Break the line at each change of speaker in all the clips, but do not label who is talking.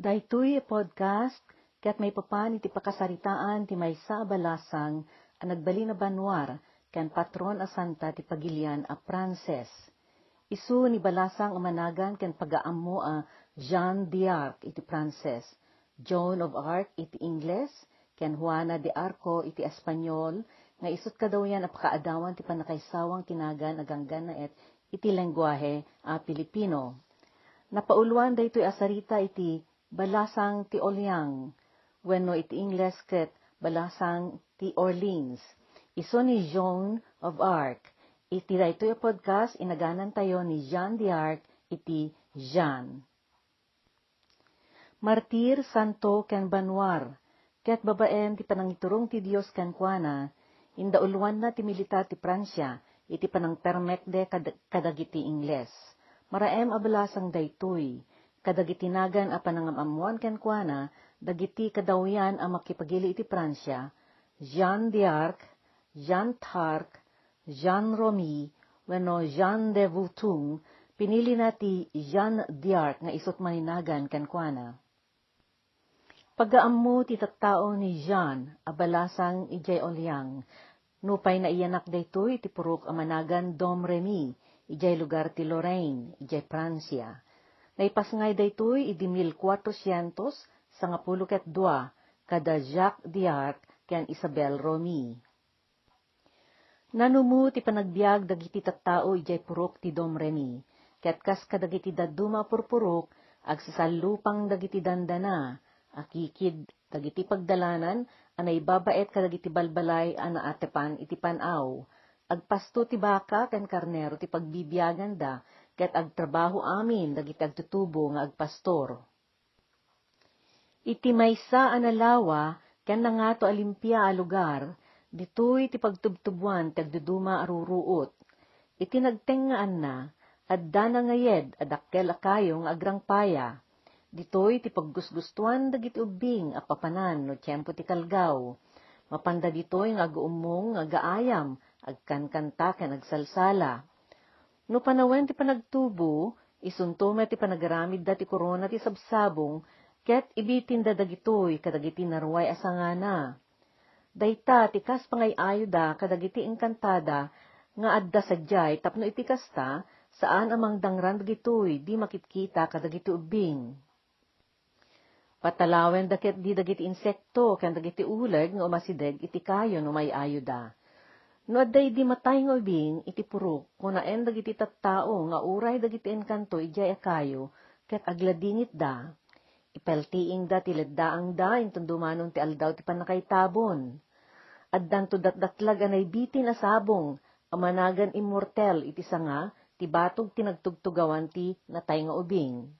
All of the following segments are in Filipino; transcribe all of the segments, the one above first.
Daytoy podcast ket may papan iti pakasaritaan ti may sa balasang a nagbali na banwar ken patron a santa ti pagilian a Frances. Isu ni balasang amanagan ken pagaammo a Jean d'Arc iti Frances, Joan of Arc iti Ingles, ken Juana de Arco iti Espanyol, nga isut kadaw yan a pakaadawan ti panakaysawang kinagan aganggan na et iti lengguahe a Pilipino. Napauluan da ito'y asarita iti balasang ti Olyang, wenno iti Ingles ket balasang ti Orleans. Iso ni Joan of Arc. Iti da ito'y podcast inaganan tayo ni Jean d'Arc iti Jean. Martir Santo ken Banwar, ket babaen ti panangiturong ti Dios ken kuana, indauluan na ti milita ti Pransya, iti panang permekde kad kadagiti Ingles. Maraem abalasang daytoy, kadagitinagan a panangamamuan ken kuana, dagiti kadawyan a makipagili iti Pransya, Jean d'Arc, Jean d'Arc, Jean Romy, wenno Jean de Voutung, pinili na ti Jean d'Arc nga isot maninagan ken kuana. Pagaammo ti tattao ni Jean, abalasang ijay olyang, nupay na iyanak daytoy ti purok amanagan Dom Remy, ijay lugar ti Lorraine, ijay Pransya. Naipasngay daytoy idi 1400 sa nga pulo ket dua, kada Jacques d'Arc ken Isabel Romy. Nanumu ti panagbiag dagiti tattao ijay purok ti Dom Remy, ket kas kadagiti daduma purpurok, agsasalupang dagiti dandana, akikid dagiti pagdalanan anay babaet kadagiti balbalay ana atepan iti panaw agpasto ti baka ken karnero ti pagbibiyagan da ket agtrabaho amin dagiti agtutubo nga agpastor iti maysa analawa ken nangato alimpia a lugar ditoy ti pagtubtubuan ti agduduma aruruot iti nagtengaan na adda na ngayed adakkel akayo nga agrang paya Ditoy ti paggusgustuan dagiti ubing a papanan no tiyempo ti kalgaw. Mapanda ditoy nga aguumong nga gaayam, agkankanta ken agsalsala. No panawen ti panagtubo, isuntome ti panagaramid da ti korona ti sabsabong, ket ibitin da dagitoy kadagiti narway asangana. Dayta ti kas pangayayo da kadagiti engkantada nga adda sadyay tapno iti kasta saan amang dangran dagitoy di makitkita kadagiti ubing. Patalawen daket di dagiti insekto ken dagiti uleg nga umasideg iti kayo no may ayuda. No adday di matay nga ubing iti purok kunaen dagiti tattao nga uray dagiti enkanto ijay akayo ket agladingit da. Ipeltiing da ti leddaang da inton dumanon ti aldaw ti panakaitabon. Addan to datdatlag anay bitin asabong amanagan immortel iti sanga ti batog tinagtugtugawan ti natay nga ubing.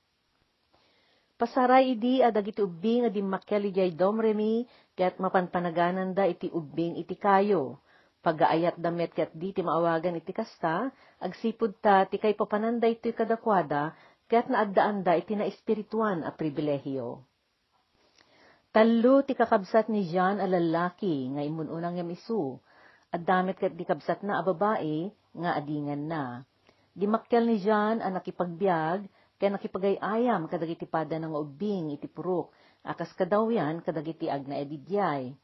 Pasaray idi adag iti ubing adi makyali jay domremi ket mapanpanaganan da iti ubing iti kayo. Pagaayat damet ket di ti maawagan iti kasta, agsipud ta ti kay papananda ito'y kadakwada ket naagdaan da iti na espirituan a pribilehiyo. Tallo ti kakabsat ni Jean a lalaki nga imununang yam isu, at damit ket di kabsat na a babae nga adingan na. Di makyal ni Jean a nakipagbiag, kaya nakipagayayam kadagiti pada ng ubing iti purok, akas kadawyan kadagiti agna edidyay.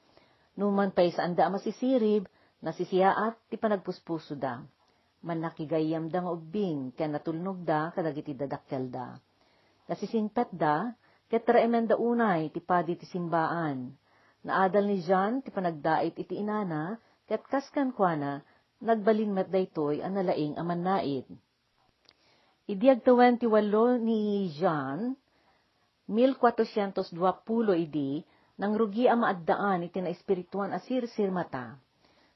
Numan pa'y saan da masisirib, nasisiyaat ti panagpuspuso da. Man nakigayam da nga ubing, kaya natulnog da kadagiti dadakkel da. Nasisingpet da, kaya traemen da unay ti padi ti simbaan. Naadal ni Jean ti panagdait iti inana, kaya kaskan kwa na, nagbalin met daytoy ang nalaing aman nait. Idiag 28 ni Jean, 1420 idi, nang rugi ang maaddaan iti na espirituan asir sirmata.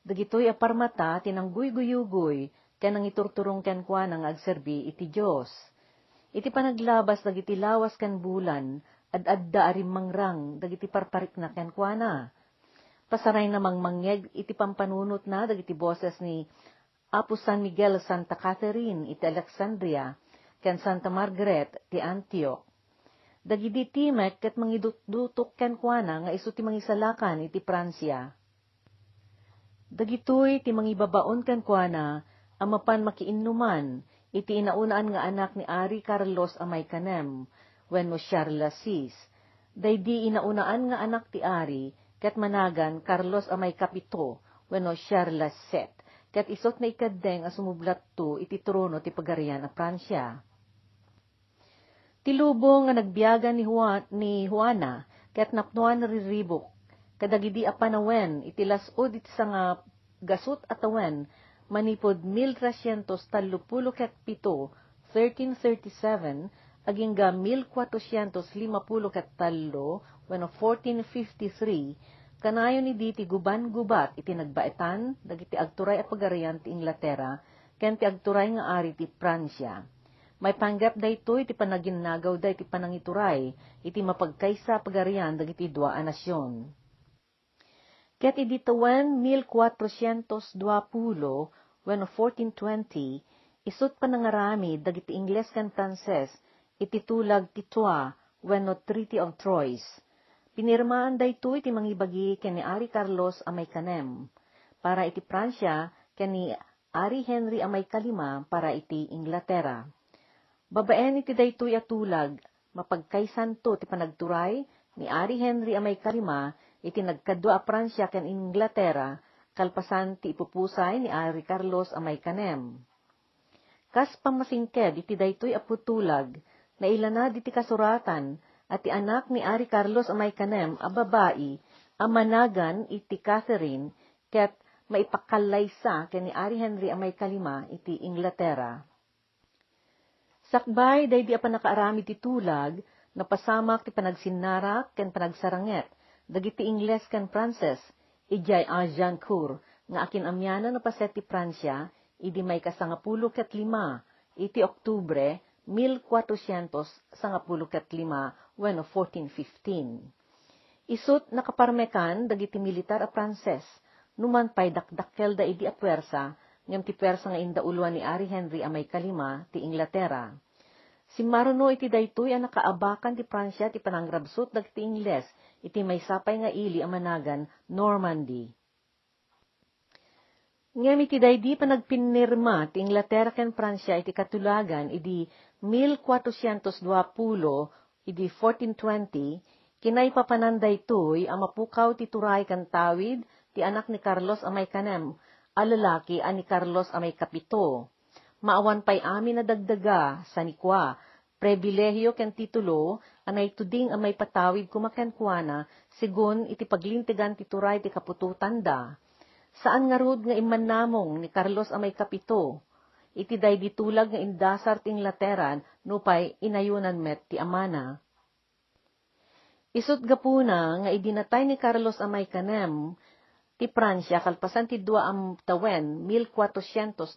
Dagitoy aparmata tinangguy-guyugoy ken nang iturturong ken kwa nang agserbi iti Dios. Iti panaglabas dagiti lawas ken bulan ad-adda arim mangrang dagiti parparik na ken kwa na. Pasaray namang mangyeg iti pampanunot na dagiti boses ni Apo San Miguel Santa Catherine iti Alexandria ken Santa Margaret ti Antioch. Dagidi timek ket mangidutok ken kuana nga isu ti mangisalakan iti Pransya. Dagitoy ti mangibabaon ken kuana amapan makiinnuman iti inaunaan nga anak ni Ari Carlos amay kanem wenno Charlasis. Daydi inaunaan nga anak ti Ari, ket managan Carlos amay kapito, wenno Charlaset, ket isot na ikaddeng a sumublat to iti trono ti pagarian a Pransya. Tilubong nga nagbiyagan ni, Juan, ni Juana, ket napnuan riribok, kadagidi a panawen, iti lasod iti nga gasut atawen, manipod 1330 ket pito, 1337, aging ga 1450 ket tallo, when 1453, kanayon ni diti guban-gubat iti nagbaetan, dagiti agturay a pagarian ti Inglaterra, ken ti agturay nga ari ti Pransya. May panggap dayto iti panaginnagaw da iti panangituray, iti mapagkaysa pagarian dagiti dua a nasyon. Ket idituan 1420, when 1420, isut panangarami dagiti Ingles kan Pranses, iti tulag ti Tua, wenno Treaty of Troyes. Pinirmaan dayto iti mangibagi ken ni Ari Carlos amay kanem, para iti Pransya ken ni Ari Henry amay kalima para iti Inglaterra. Babaen iti daytoy atulag, mapagkaysan to ti panagturay ni Ari Henry amay kalima iti nagkadwa a Pransya ken Inglaterra kalpasan ti ipupusay ni Ari Carlos amay kanem. Kas pamasingked iti daytoy aputulag, na ilana diti kasuratan, at ti anak ni Ari Carlos amay kanem, a babae, amanagan iti Catherine, ket maipakalaysa ken ni Ari Henry amay kalima iti Inglaterra. Sakbay day di apa nakaarami ti tulag, napasamak ti panagsinnarak ken panagsaranget, dagiti Ingles ken Frances, ijay Agincourt, nga akin amyana na paset ti Pransya, idi may kasangapulo ket lima, iti Oktubre, 1415, wenno 1415. Isut nakaparmekan dagiti militar a Pranses, numan pay dakdakkel da idi a pwersa, ngem ti pwersa nga inda ulwan ni Ari Henry amay kalima, ti Inglaterra. Si Maruno iti daytoy a nakaabakan ti Pransya ti panangrabsut dagiti Ingles, iti may sapay nga ili a managan Normandy. Ngem iti daydi pa nagpinirma ti Inglaterra ken Pransya iti katulagan idi 1420 idi 1420 kinay papananday toy ang mapukaw ti turay kan tawid ti anak ni Carlos amay kanem a lalaki ani Carlos amay kapito. Maawan pay amin na dagdaga sa nikwa. Pribilehyo ken titulo anay tuding amay patawid kumakenkwana sigun iti paglintigan ti turay ti kapututan da Saan nga rod nga iman namong ni Carlos amay kapito, iti day ditulag nga indasar ting lateran, nupay inayunan met ti amana. Isut gapuna nga idinatay ni Carlos amay kanem, ti Pransya kalpasan ti dua am tawen 1422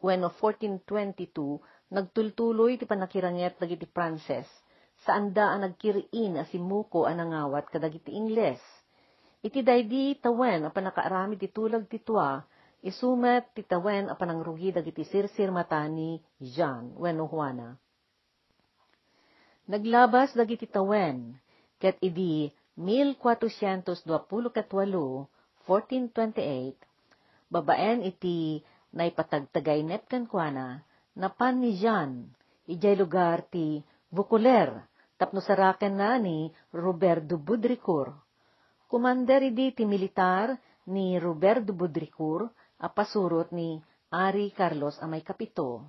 when of 1422 nagtultuloy ti panakiranget dagiti Pranses saan da ang nagkiriin asimuko anangawat kadagiti Ingles Iti daydi tawen apan nakaarami ti tulag ti tua, isumet ti tawen apan ang rugi dagiti sirsir matani Jean wenno Juana. Naglabas dagiti tawen, ket idi 1428, 1428, babaen iti naipatagtagay net kankwana, napan ni Jean, ijay lugar ti Vukuler, tapno saraken na ni Roberto Budricur, Kumander idi ti militar ni Roberto Budricur, apasurot ni Ari Carlos amay kapito.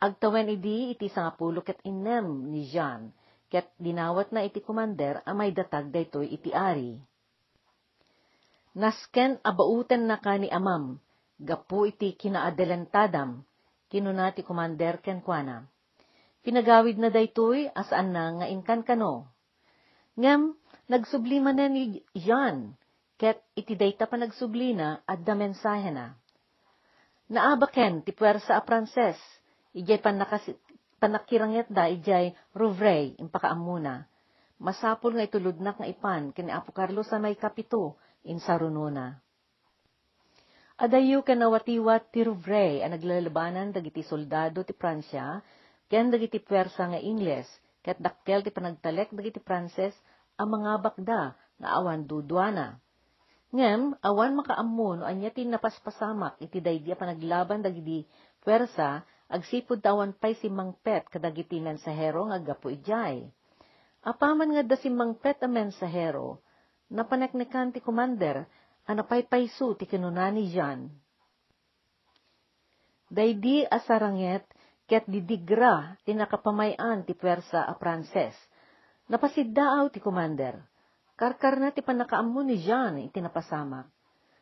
Agtawen idi iti sangapulo ket inem ni Jean, ket dinawat na iti kumander amay datag daytoy iti ari. Nasken abauten na ka amam, gapu iti kinaadelantadam, kinuna ti kumander ken kuana. Pinagawid na daytoy asaan na nga inkan kano. Ngem, Nagsublima na ni Jean, ket iti dayta pa nagsublina at da na. Naabaken ti puwersa a Pranses, ijay panakas, panakiranget da ijay Rouvray, impakaamuna. Masapol nga ituludnak nga ipan, kini Apo Carlos sa may kapito, in sarununa. Adayo kanawatiwat ti Rouvray, ang naglalabanan dagiti soldado ti Pransya, ken dagiti puwersa nga Ingles, ket dakkel ti panagtalek dagiti Pranses, ang mga bakda nga awan dudwana. Ngem, awan makaamun o anyatin napaspasamak iti daydi panaglaban dagidi pwersa agsipod tawan pay si Mangpet kadagiti mensahero nga gapu ijay. Apaman nga da si Mangpet a mensahero, napaneknekan ti commander, anapaypayso ti kinunani Jean. Daydi asaranget, ket didigra ti nakapamayan ti pwersa a Pranses. Napasiddaaw ti commander. Karkar na ti panakaamu ni Jean iti napasamak.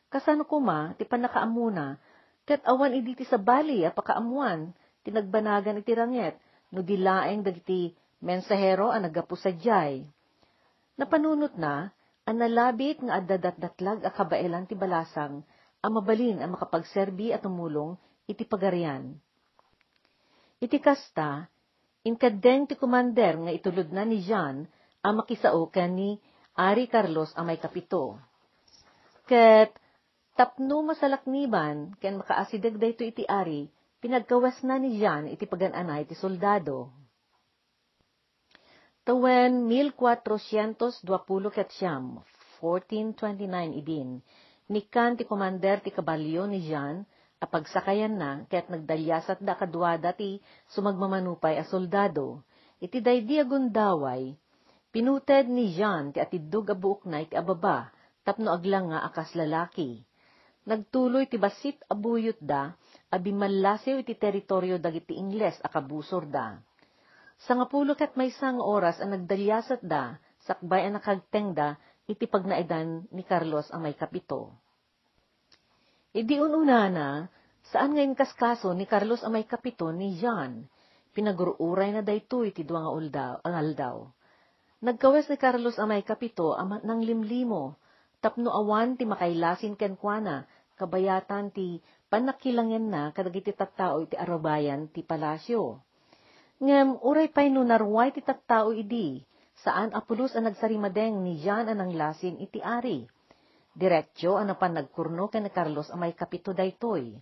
Kasano kuma ti panakaamuna, ket awan idi ti sabali a pakaamuan, tinagbanagan iti ranget, no dilaeng dagiti mensahero a nagapu sa jay. Napanunot na, ang nalabit nga addadat-datlag a kabailan ti balasang, ang mabalin ang makapagserbi at tumulong iti pagarian. Iti kasta, inkadeng ti kumander nga itulod na ni Jean ang makisao ni Ari Carlos ang may kapito. Ket tapno masalakniban ken makaasideg dayto iti ari, pinagkawas na ni Jean iti pagananay ti soldado. Tawen 1420 ket siyam, 1429 idin, nikan ti komander ti kabalyo ni Jean, apagsakayan na, kaya't nagdalyasat da kadwada ti sumagmamanupay a soldado. Iti daydi agundaway, pinuted ni Jean ti atidug a buok na iti ababa, tapno aglang nga akas lalaki. Nagtuloy ti basit abuyot da, abimallasew iti teritoryo dagiti Ingles akabusor da. Sa nga pulo kat may sang oras ang nagdalyasat da, sakbay ang nakagteng da, iti pagnaidan ni Carlos ang may kapito. Idi ununa na, saan ngayon kaskaso ni Carlos ang may kapito ni Jean, pinagururay na daytoy ti duwa nga uldaw, ang aldaw. Nagkawes ni Carlos ang may kapito ang nang limlimo, tapno awan ti makailasin ken kuana, kabayatan ti panakilangen na kadagiti tattao iti arabayan ti palasyo Ngem, uray pay no narway ti tattao idi, saan apulos ang nagsarimadeng ni Jan anang lasin iti ari. Diretso ang napan nagkurno ken ni Carlos amay kapito daytoy.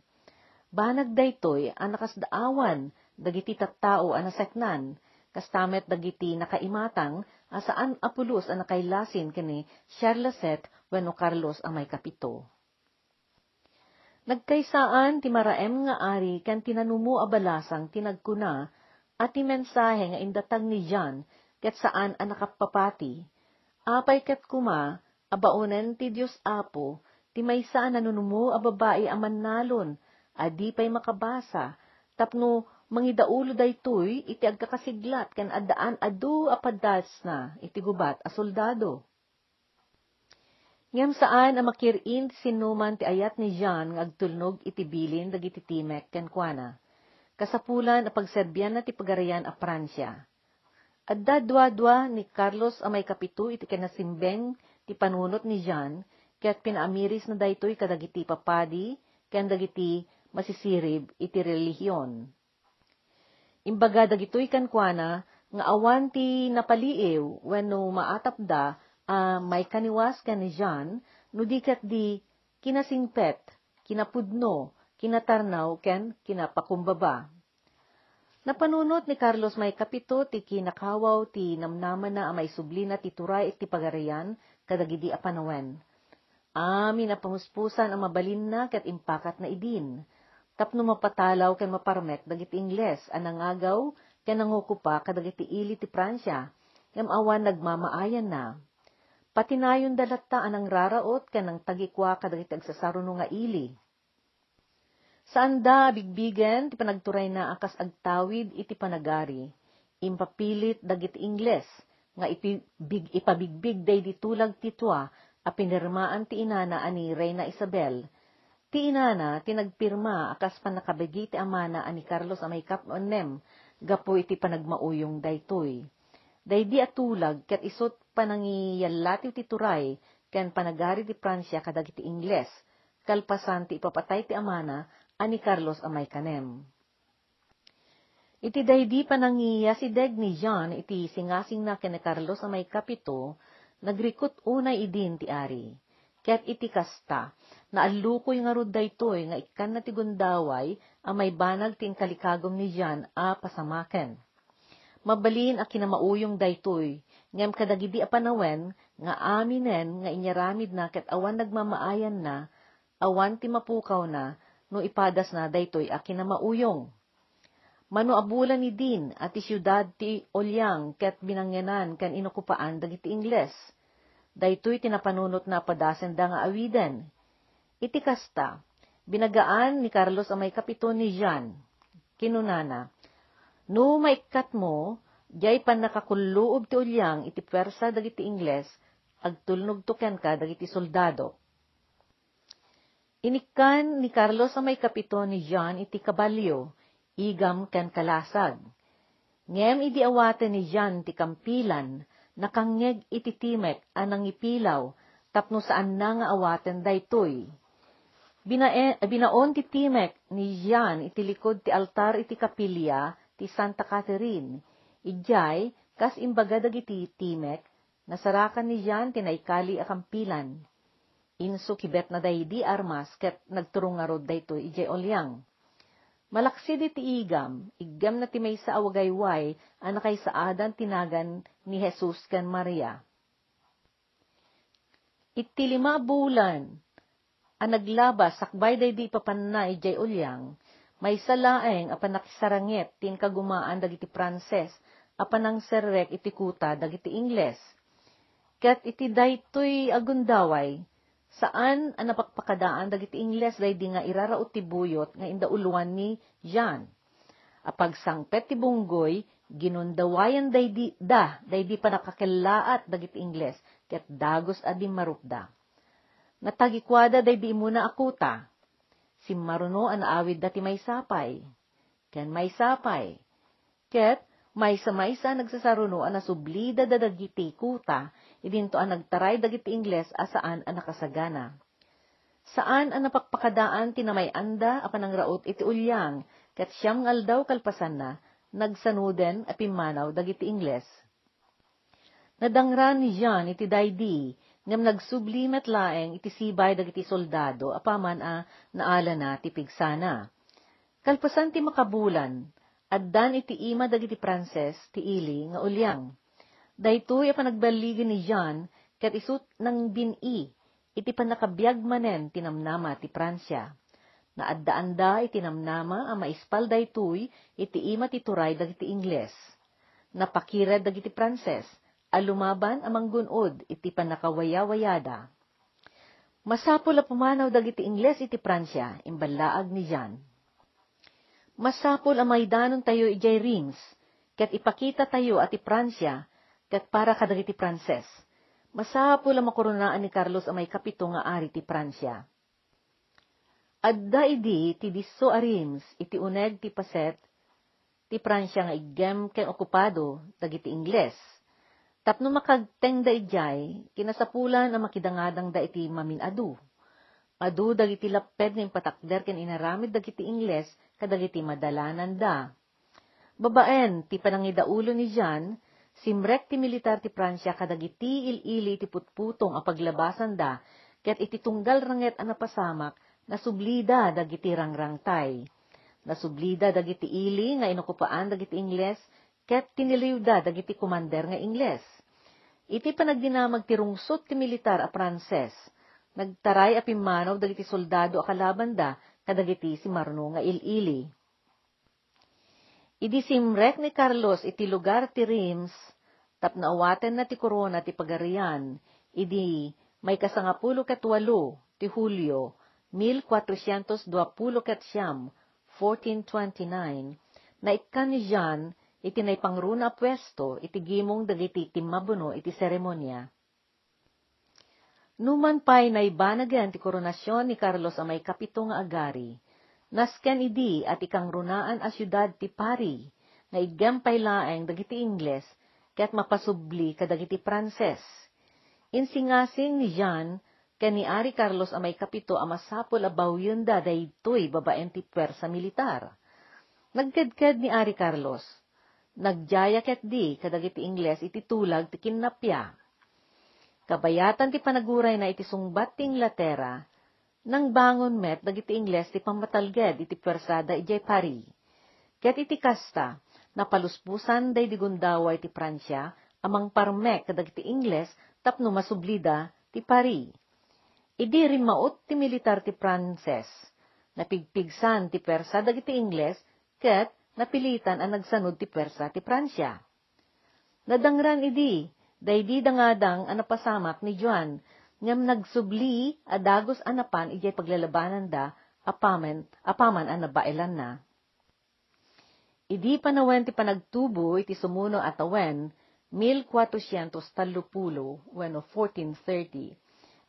Banag daytoy ang nakasdaawan, dagiti tattao ang naseknan, kastamet dagiti nakaimatang, asaan apulos ang nakailasin kini Charleset wenno Carlos amay kapito. Nagkaysaan ti maraem nga ari ken tinanumo abalasang tinagkuna at ti mensahe nga indatag ni John ket saan ang nakapapati, apay ket kuma, abaunen ti Diyos Apo, ti maysa nanunumo a babae a mannalon, adi pay makabasa, tapno mangidaulo daytoy iti agkakasiglat ken addaan adu apadas na iti gubat a soldado. Ngem saan ang makirin sinuman ti ayat ni John nga agtulnog iti bilin dagiti timek ken kuana kasapulan a pagserbyan na ti pagarayan a Pransya. Adda dua-dua ni Carlos a may kapitu iti kanasimbeng ti panunot ni Jean, kaya't pinaamiris na daytoy kadagiti papadi, ken dagiti masisirib iti relihiyon. Imbaga dagitoy kankwana, nga awan ti napaliiw, wenno maatap da, uh, may kaniwas ka ni Jean, no di kat kinasingpet, kinapudno, kinatarnaw ken kinapakumbaba. Napanunot ni Carlos may kapito ti kinakawaw ti namnaman na amay sublina ti turay iti pagarayan kadagidi a panawen. Amin na panguspusan ang mabalin na ket impakat na idin. Tapno mapatalaw ken maparmek dagiti Ingles anangagaw ken nangukupa kadagiti ili ti Pransya ngem awan nagmamaayan na. Patinayon dalatta anang raraot ken nang tagikwa kadagiti agsasaruno nga ili Saan da bigbigen ti panagturay na akas agtawid iti panagari, impapilit dagiti Ingles, nga ipibig, ipabigbig day ditulag titwa a pinirmaan ti inana ani Reyna Isabel. Ti inana tinagpirma akas panakabigi ti amana ani Carlos amay kaponem, gapo iti panagmauyong daytoy. Daydi atulag ket isot panangiyallati ti turay ken panagari ti Pransya kadagiti Ingles, kalpasan ti ipapatay ti amana ani Carlos amay kanem. Iti daydi panangiya si Deg ni John iti singasing na kene Carlos amay kapito, nagrikot unay idin ti ari. Ket iti kasta, naalukoy nga rod daytoy nga ikan na tigundaway amay banag tin kalikagom ni John a pasamaken. Mabalin a kinamauyong daytoy, ngem kadagidi a panawen, nga aminen nga inyaramid na ket awan nagmamaayan na, awan ti mapukaw na, no ipadas na daytoy akin na mauyong. Manuabulan ni Din at ti syudad ti Olyang ket binangyanan kan inokupaan dagiti Ingles. Daytoy tinapanunot na padasen da nga awiden. Iti kasta, binagaan ni Carlos ang may kapito ni Jean. Kinunana, No maikat mo, jay pan nakakuloob ti Olyang iti pwersa dagiti Ingles, agtulnog tuken ka dagiti soldado. Inikan ni Carlos ang may kapito ni Jean iti kabalyo, igam ken kalasag. Ngem idi awaten ni Jean ti kampilan, nakangeg iti timek anang ipilaw, tapno saan na nga awaten daytoy. Binae, binaon ti timek ni Jean iti likod ti altar iti kapilya ti Santa Catherine. Ijay, kas imbaga dagiti timek, nasarakan ni Jean tinaykali a kampilan. Inso kibet na daydi armas ket nagturong nga rod ijay olyang. Malaksi di ti igam, na ti may sa awagayway, anakay sa adan tinagan ni Jesus kan Maria. Iti lima bulan, ang naglabas, sakbay day di papanna ijay ulyang, may salaeng apan nakisarangit tin kagumaan dagiti Pranses, apan ang serrek iti kuta dagiti Ingles. Kat iti daytoy agundaway, saan ang napakpakadaan dagiti Ingles day di nga iraraot ti buyot nga indauluan ni John. Apag sangpet ti bunggoy, ginundawayan day di, da, day di pa nakakilaat dagiti Ingles, ket dagos adi marupda. Natagikwada day di muna akuta, si maruno an awid dati may sapay, ken may sapay, ket may sa maysa nagsasaruno an nasublida da dagiti kuta, idinto an nagtaray dagiti Ingles asaan an nakasagana. Saan ang napakpakadaan tinamay anda apan ang raot iti ulyang, ket siyam ngal daw kalpasan na, nagsanuden a pimanaw dagiti Ingles. Nadangran ni Jean iti daydi, ngam nagsublimet laeng iti sibay dagiti soldado apaman a naala na ti pigsana. Kalpasan ti makabulan, addan iti ima dagiti Pranses ti ili nga ulyang. Daytoy a panagbaligin ni Jean ket isut nang bini iti panakabiyag manen tinamnama ti Pransya. Naaddaanda iti namnama a maispal daytoy iti ima ti turay dagiti Ingles. Napakired dagiti Pranses, alumaban amang gunod iti panakawaya-wayada. Masapol a pumanaw dagiti Ingles iti Pransya, imbalaag ni Jean. Masapol a maydanon tayo ijay Reims, ket ipakita tayo ati Pransya, ket para kadagiti Pranses. Masapol a makoronaan ni Carlos a may kapito nga ari ti Pransya. Adda idi ti disso a Reims, iti uneg ti paset, ti Pransya nga igem ken okupado dagiti Ingles Tapno makagteng da ijay, kinasapulan ang makidangadang da iti mamin adu. Adu dagiti laped ng patakder ken inaramid dagiti Ingles kadagiti madalanan da. Babaen, ti panangidaulo ni Jan, simrek ti militar ti Pransya kadagiti ilili ti putputong a paglabasan da, ket iti tunggal ranget a napasamak, nasublida dagiti rangrangtay. Nasublida dagiti ili nga inokupaan dagiti Ingles, ket tiniliw da dagiti kumander nga Ingles. Iti panagdinamag ti rungsot ti militar a Pranses, nagtaray a pimanaw dagiti soldado a kalaban da kadagiti si Marno nga ilili. Idi simrek ni Carlos iti lugar ti Reims, tapnaawaten na ti korona ti pagarian, idi may kasangapulo ket walo ti Hulyo, 1420 ket siyam, 1429, na ikan ni Jean iti nay pangruna pwesto, iti gimong dagiti timabuno iti seremonya. Numan pa'y naibanagan ti koronasyon ni Carlos amay kapito nga agari, nasken idi at ikang runaan a syudad ti Pari, nga igampay laeng dagiti Ingles, ket mapasubli kadagiti Pranses. Insingasing ni Jean, ken ni Ari Carlos amay kapito a masapol a bawyon da daytoy babaen ti pwersa militar. Nagkadkad ni Ari Carlos, Nagjaya ket di kadagiti Ingles iti tulag ti kinnapya. Kabayatan ti panaguray na iti sungbat ti Inglaterra, nang bangon met dagiti Ingles ti pamatalged iti pwersada ijay pari. Ket iti kasta, napaluspusan day di gundaway ti Pransya, amang parmek kadagiti Ingles tapno masublida ti pari. Idi rin maot ti militar ti Pranses, napigpigsan ti persa dagiti Ingles, ket napilitan ang nagsanod ti pwersa ti Pransya. Nadangran idi, daydi dangadang ang napasamak ni Juan, ngam nagsubli adagos anapan ijay paglalabanan da, apamen, apaman ang nabailan na. Idi panawen ti panagtubo iti sumuno at awen, 1430 when 1430.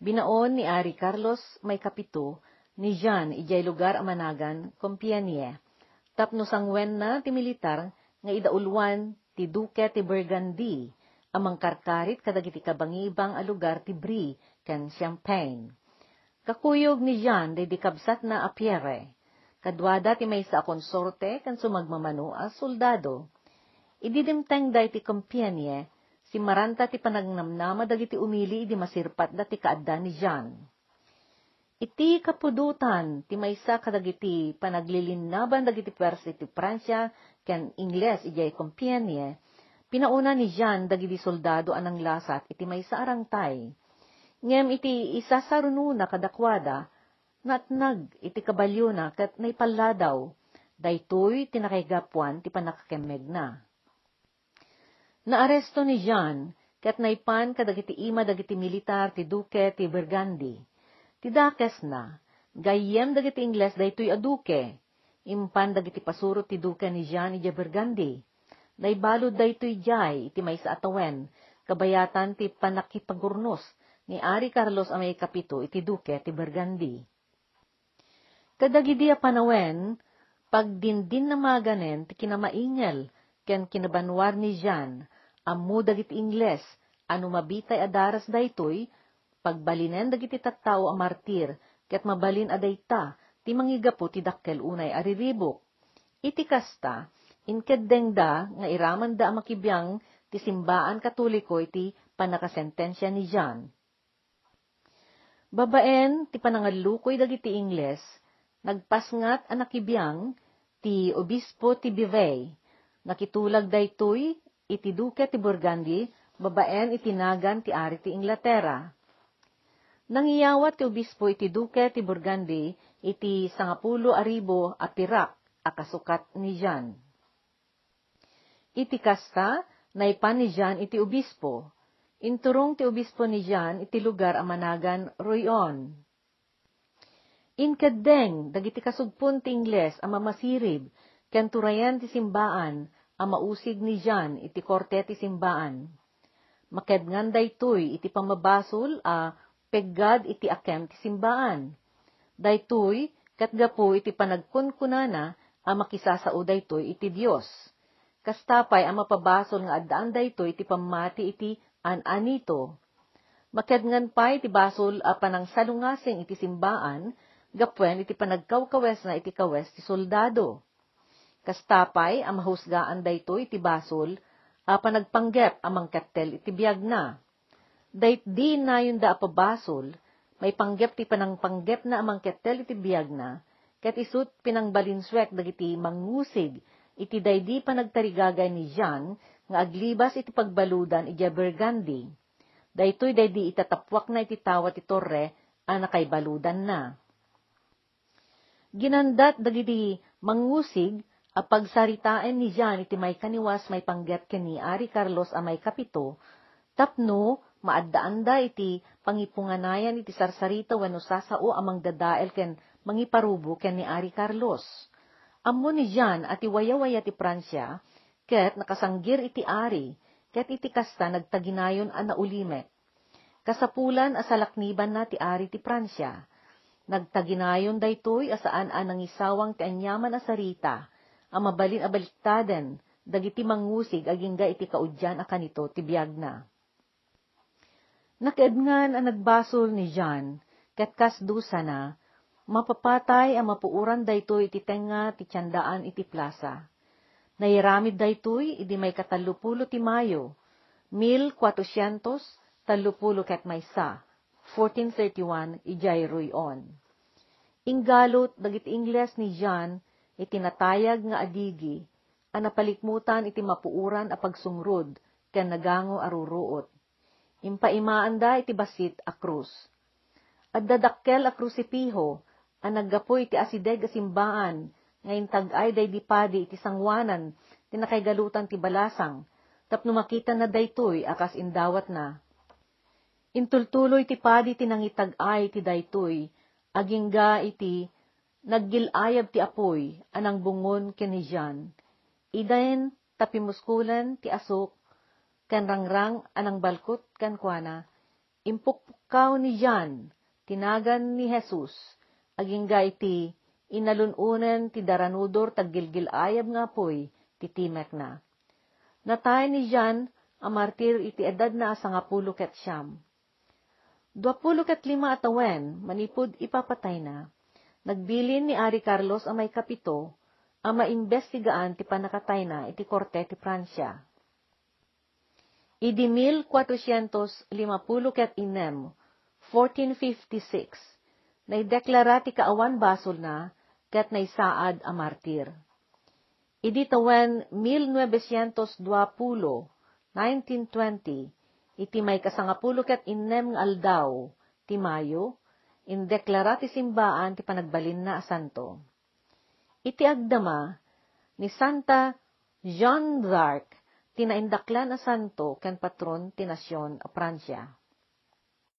Binaon ni Ari Carlos may kapito, ni Jean ijay lugar amanagan, Compiègne. Tapno sangwen na ti militar nga idaulwan ti Duque ti Burgundy, amang karkarit kadagiti kabangibang a lugar ti Brie ken Champagne. Kakuyog ni Jean day di kabsat na a Pierre. Kadwada ti may sa konsorte kan sumagmamano a soldado. Ididimteng day ti Compiègne, si Maranta ti panagnamnama dagiti umili idi masirpat dati kaadda ni Jean. Iti kapudutan ti maysa kadagiti panaglilinaban dagiti pwersa ti Pransya ken Ingles ijay Compiègne, pinauna ni Jean dagiti soldado anang lasat iti maysa arangtay. Ngem iti isa sarununa kadakwada, natnag iti kabalyo na kat naipaladaw, daytoy tinakaigapuan ti panakakemeg na. Naaresto ni Jean, kat naipan kadagiti ima dagiti militar ti Duque ti Burgundy. Ti dakes na, gayem dagiti Ingles daytoy a Duque, impan dagiti pasuro ti Duque ni Jean ija Burgundy. Naibalod daytoy jay iti may sa atawen, kabayatan ti panakipagurnos ni Ari Carlos amay kapito iti Duque ti Burgundy. Kadagidi a panawen, pagdindin na maganen ti kinamaingel, ken kinabanwar ni Jean, ammo dagiti Ingles, anu mabitay adaras daytoy, pagbalinen dagiti tattao a martir, ket mabalin adayta, ti mangigapo ti dakkel unay ariribok. Iti kasta, inkeddeng da, nga iraman da makibiyang, ti simbaan katoliko iti panakasentensya ni John. Babaen, ti panangalukoy dagiti Ingles, nagpasngat ang ti obispo ti Bivay, nakitulag daytoy iti duke ti Burgundy, babaen itinagan ti ari ti Inglaterra. Nangiyawat ti obispo iti duke ti Burgundy, iti sangapulo aribo a pirak a kasukat ni Jean. Iti kasta, naipan ni Jean iti obispo. Inturong ti obispo ni Jean iti lugar a managan Royon. Inkadeng, dagiti kasugpon ti Ingles a mamasirib, ken turayan ti simbaan, a mausig ni Jean iti korte ti simbaan. Makedngan daytoy iti pamabasol a peggad iti akem ti simbaan. Daytoy katgapo iti panagkunkunana a makisasao daytoy iti Dios. Kastapay a mapabasol nga addaan daytoy iti pamati iti an-anito. Makedngan pa iti basol a panang salungasing iti simbaan, gapwen iti panagkawkawes na iti kawes ti soldado. Kastapay ang mahusgaan daytoy iti basol, a panagpanggep amang kattel iti biyag na. Dayt di na yun da apabasol, may panggep ti panangpanggep na amang kettel iti biyag na, ket isut pinangbalinswek dagiti mangusig, iti daydi panagtarigagay ni Jean, nga aglibas iti pagbaludan iti Burgundy. Daytoy daydi itatapwak na iti tawat ti torre, a nakaibaludan na. Ginandat dagiti mangusig, a pagsaritaan ni Jean iti may kaniwas may panggep ken ni Ari Carlos a may kapito, tapno maaddaanda iti pangipunganayan iti sarsarita wenno sasao amang dadael ken mangiparubo ken ni Ari Carlos. Ammo ni Jean ati wayawaya ti Pransya, ket nakasanggir iti Ari, ket iti kasta nagtaginayon a naulimek. Kasapulan asalakniban na ti Ari ti Pransya. Nagtaginayon daytoy asaan a nangisawang ti anyaman a sarita, a mabalin a baliktaden, dagiti mangusig agingga iti kaudyan a kanito ti biyag na. Nakaedngan ang nagbasol ni John, ket kasdusa na, mapapatay ang mapuuran daytoy iti tenga ti tiyandaan iti plaza. Nairamid daytoy idi may katalupulo ti Mayo, 1400 talupulo ket maysa, 1431 ijay ruyon. Inggalot dagiti Ingles ni John itinatayag nga adigi, a napalikmutan iti mapuuran a pagsungrod, ken nagango aruruot. Impaimaan da iti basit a krus. At dadakkel a krusipiho, a naggapoy iti asideg a simbaan, ngayon tag-ay day di padi iti sangwanan, tinakaygalutan ti balasang, tapno makita na daytoy akas indawat na. Intultuloy ti padi tinangitag-ay ti daytoy, agingga iti naggilayab ti apoy, anang bungon kinijan. Idayen tapimuskulan ti asok, kan rangrang anang balkot kan kuana, impukpukaw ni Jan, tinagan ni Jesus, agingga iti inalununan ti daranudor taggilgil ayab nga poy, titimek na. Natay ni Jan, ang martir iti edad na asa nga pulo ket siyam. Dua pulo ket lima atawen, manipod ipapatay na. Nagbilin ni Ari Carlos ang may kapito, ang maimbestigaan ti panakatay na iti korte ti Pransya. Idi 1450 ket inem, 1456, naideklara ti kaawan basol na, ket naisaad a martir. Idi tawen 1920, 1920, iti may kasangapulo ket inem nga aldaw, ti Mayo, indeklara ti simbaan ti panagbalin na asanto. Iti agdama, ni Santa Jean d'Arc, tinaindaklan a santo ken patron ti nasyon a Pransya.